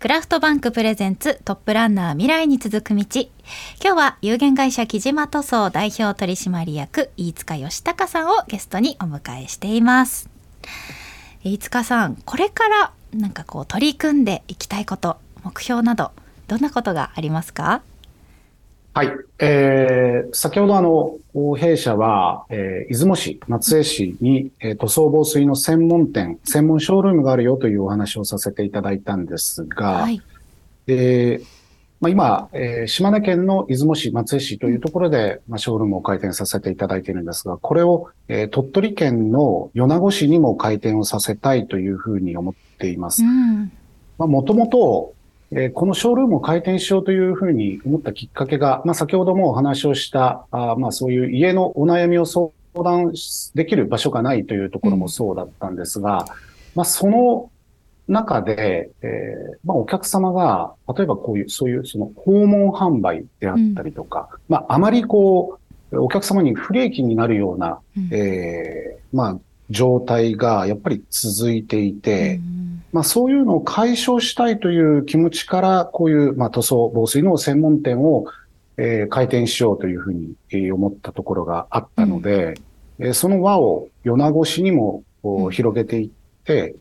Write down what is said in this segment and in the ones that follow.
クラフトバンクプレゼンツトップランナー未来に続く道。今日は有限会社木島塗装代表取締役飯塚義隆さんをゲストにお迎えしています。飯塚さん、これからなんかこう取り組んでいきたいこと、目標などどんなことがありますか？はい。えー、先ほどあの、弊社は、えー、出雲市、松江市に、えー、塗装防水の専門店、専門ショールームがあるよというお話をさせていただいたんですが、はい、えー、まあ、今、えー、島根県の出雲市、松江市というところで、まあ、ショールームを開店させていただいているんですが、これを、えー、鳥取県の米子市にも開店をさせたいというふうに思っています。うん、まあ、もともと、えー、このショールームを開店しようというふうに思ったきっかけが、まあ、先ほどもお話をした、あまあ、そういう家のお悩みを相談できる場所がないというところもそうだったんですが、うん、まあ、その中で、えー、まあ、お客様が、例えばこういう、そういう、その訪問販売であったりとか、うん、まあ、あまりこう、お客様に不利益になるような、うん、えー、まあ、状態がやっぱり続いていて、まあそういうのを解消したいという気持ちから、こういう、まあ塗装防水の専門店を、えー、開店しようというふうに、えー、思ったところがあったので、うん、えー、その輪を米子市にも、うん、広げていって、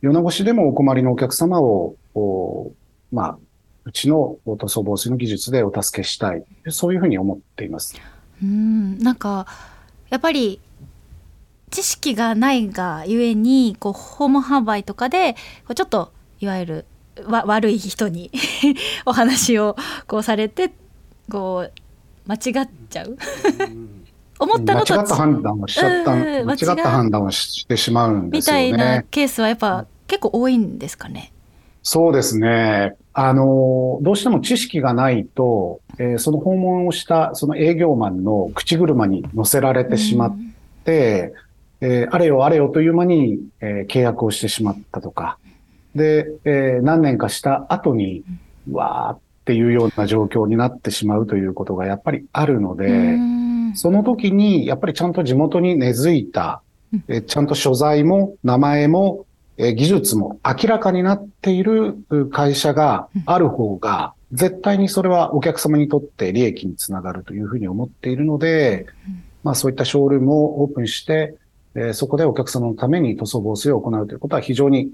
米子市でもお困りのお客様を、まあ、うちの塗装防水の技術でお助けしたい。そういうふうに思っています。うん、なんか、やっぱり、知識がないがゆえにこう訪問販売とかでこうちょっといわゆるわ悪い人に お話をこうされてこう間違っちゃう思ったのと間違った判断をしちゃった、間違った判断をしてしまうんですよね。みたいなケースはやっぱ結構多いんですかね。そうですね。あの、どうしても知識がないと、えー、その訪問をしたその営業マンの口車に乗せられてしまって、うんえー、あれよあれよという間に、えー、契約をしてしまったとか、で、えー、何年かした後に、わーっていうような状況になってしまうということがやっぱりあるので、その時にやっぱりちゃんと地元に根付いた、えー、ちゃんと所在も名前も、えー、技術も明らかになっている会社がある方が、絶対にそれはお客様にとって利益につながるというふうに思っているので、まあそういったショールームをオープンして、えー、そこでお客様のために塗装防水を行うということは非常に、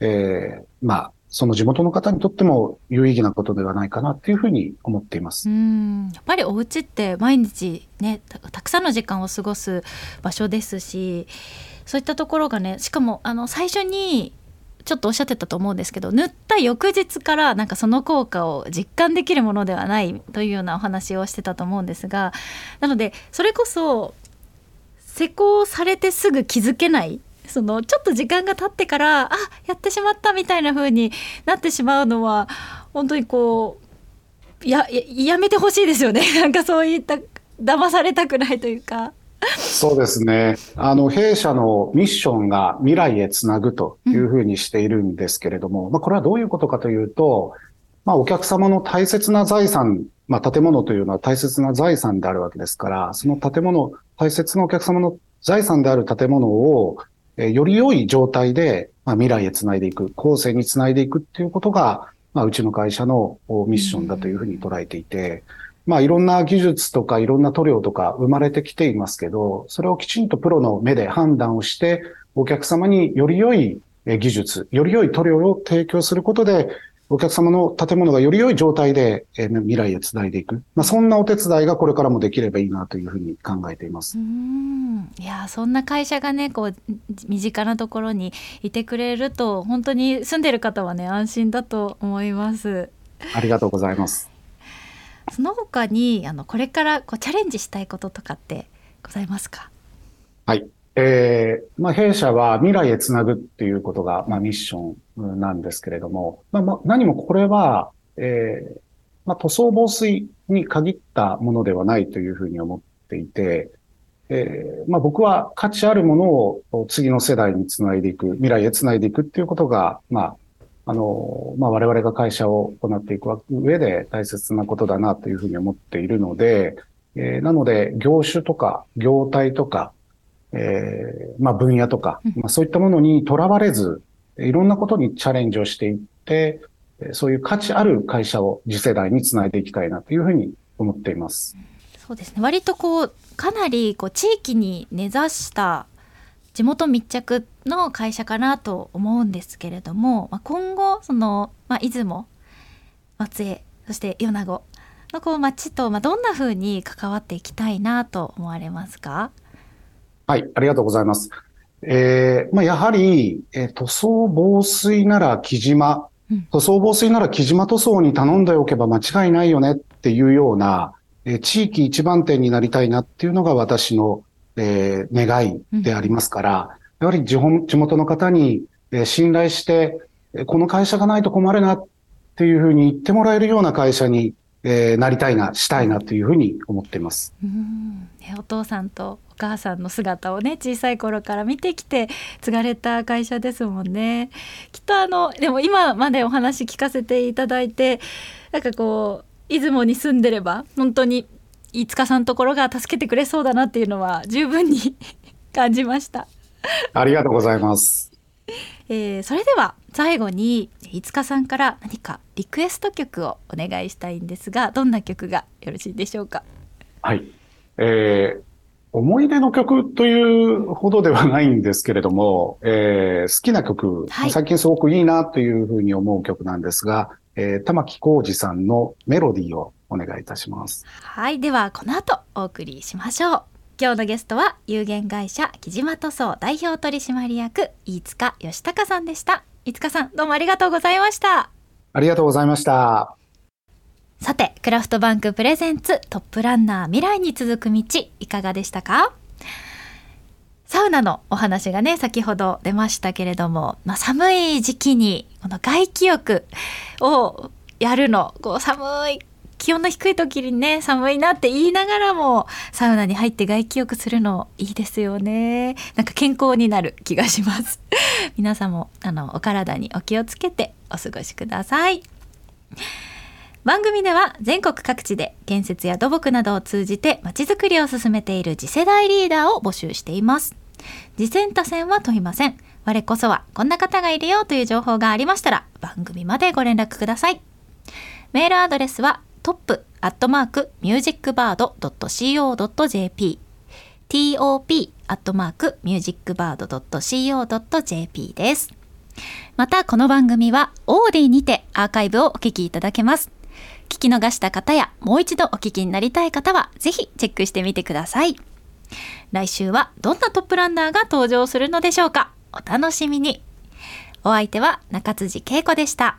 えー、まあ、その地元の方にとっても有意義なことではないかなっていうふうに思っています。うんやっぱりお家って毎日ねたくさんの時間を過ごす場所ですしそういったところがねしかもあの最初にちょっとおっしゃってたと思うんですけど塗った翌日からなんかその効果を実感できるものではないというようなお話をしてたと思うんですがなのでそれこそ施工されてすぐ気づけないそのちょっと時間が経ってからあやってしまったみたいな風になってしまうのは本当にこうややめてほしいですよね なんかそういった騙されたくないというか。そうですね。あの、弊社のミッションが未来へつなぐというふうにしているんですけれども、まあ、これはどういうことかというと、まあ、お客様の大切な財産、まあ、建物というのは大切な財産であるわけですから、その建物、大切なお客様の財産である建物を、えー、より良い状態で、まあ、未来へつないでいく、後世につないでいくっていうことが、まあ、うちの会社のミッションだというふうに捉えていて、まあ、いろんな技術とかいろんな塗料とか生まれてきていますけど、それをきちんとプロの目で判断をして、お客様により良い技術、より良い塗料を提供することで、お客様の建物がより良い状態で未来へつないでいく。まあ、そんなお手伝いがこれからもできればいいなというふうに考えています。うんいやそんな会社がねこう身近なところにいてくれると本当に住んでる方はね安心だと思います。ありがとうございます。その他にあのこれからこうチャレンジしたいこととかってございますか？はい。えー、まあ、弊社は未来へつなぐっていうことが、まあ、ミッションなんですけれども、まあ、まあ、何もこれは、えー、まあ、塗装防水に限ったものではないというふうに思っていて、えー、まあ、僕は価値あるものを次の世代につないでいく、未来へつないでいくっていうことが、まあ、あの、まあ、我々が会社を行っていく上で大切なことだなというふうに思っているので、えー、なので、業種とか、業態とか、えー、まあ、分野とか、まあ、そういったものにとらわれず、いろんなことにチャレンジをしていって、そういう価値ある会社を次世代につないでいきたいなというふうに思っています。そうですね。割とこう、かなりこう地域に根ざした地元密着の会社かなと思うんですけれども、まあ、今後その、まあ、出雲松江そして米子のこう町と、まあ、どんなふうに関わっていきたいなと思われますか？はいありがとうございます。えーまあ、やはり、えー、塗装防水なら木島、うん、塗装防水なら木島塗装に頼んでおけば間違いないよねっていうような、えー、地域一番店になりたいなっていうのが私のえー、願いでありますから、やはり地元の方に、えー、信頼して、この会社がないと困るなっていうふうに言ってもらえるような会社に、えー、なりたいな、したいなというふうに思っています。うんお父さんとお母さんの姿をね小さい頃から見てきて継がれた会社ですもんね。きっとあのでも今までお話聞かせていただいてなんかこう出雲に住んでれば本当に飯塚さんのところが助けてくれそうだなっていうのは十分に 感じましたありがとうございます、えー、それでは最後に飯塚さんから何かリクエスト曲をお願いしたいんですがどんな曲がよろしいでしょうか？はい、えー、思い出の曲というほどではないんですけれども、えー、好きな曲、はい、最近すごくいいなというふうに思う曲なんですが、えー、玉置浩二さんのメロディーをお願いいたします。はい。では、この後お送りしましょう。今日のゲストは有限会社木島塗装代表取締役飯塚義孝さんでした。飯塚さん、どうもありがとうございました。ありがとうございました。さて、クラフトバンクプレゼンツトップランナー未来に続く道、いかがでしたか？サウナのお話がね、先ほど出ましたけれども、まあ、寒い時期にこの外気浴をやるの、こう寒い気温の低い時にね寒いなって言いながらもサウナに入って外気浴するのいいですよね。なんか健康になる気がします。皆さんもあのお体にお気をつけてお過ごしください。番組では全国各地で建設や土木などを通じてまちづくりを進めている次世代リーダーを募集しています。次戦多戦は問いません。我こそはこんな方がいるよという情報がありましたら番組までご連絡ください。メールアドレスはトップアットマークミュージックバード .co.jp top アットマークミュージックバード .co.jp です。またこの番組はオーディにてアーカイブをお聞きいただけます。聞き逃した方やもう一度お聞きになりたい方はぜひチェックしてみてください。来週はどんなトップランナーが登場するのでしょうか？お楽しみに。お相手は中辻恵子でした。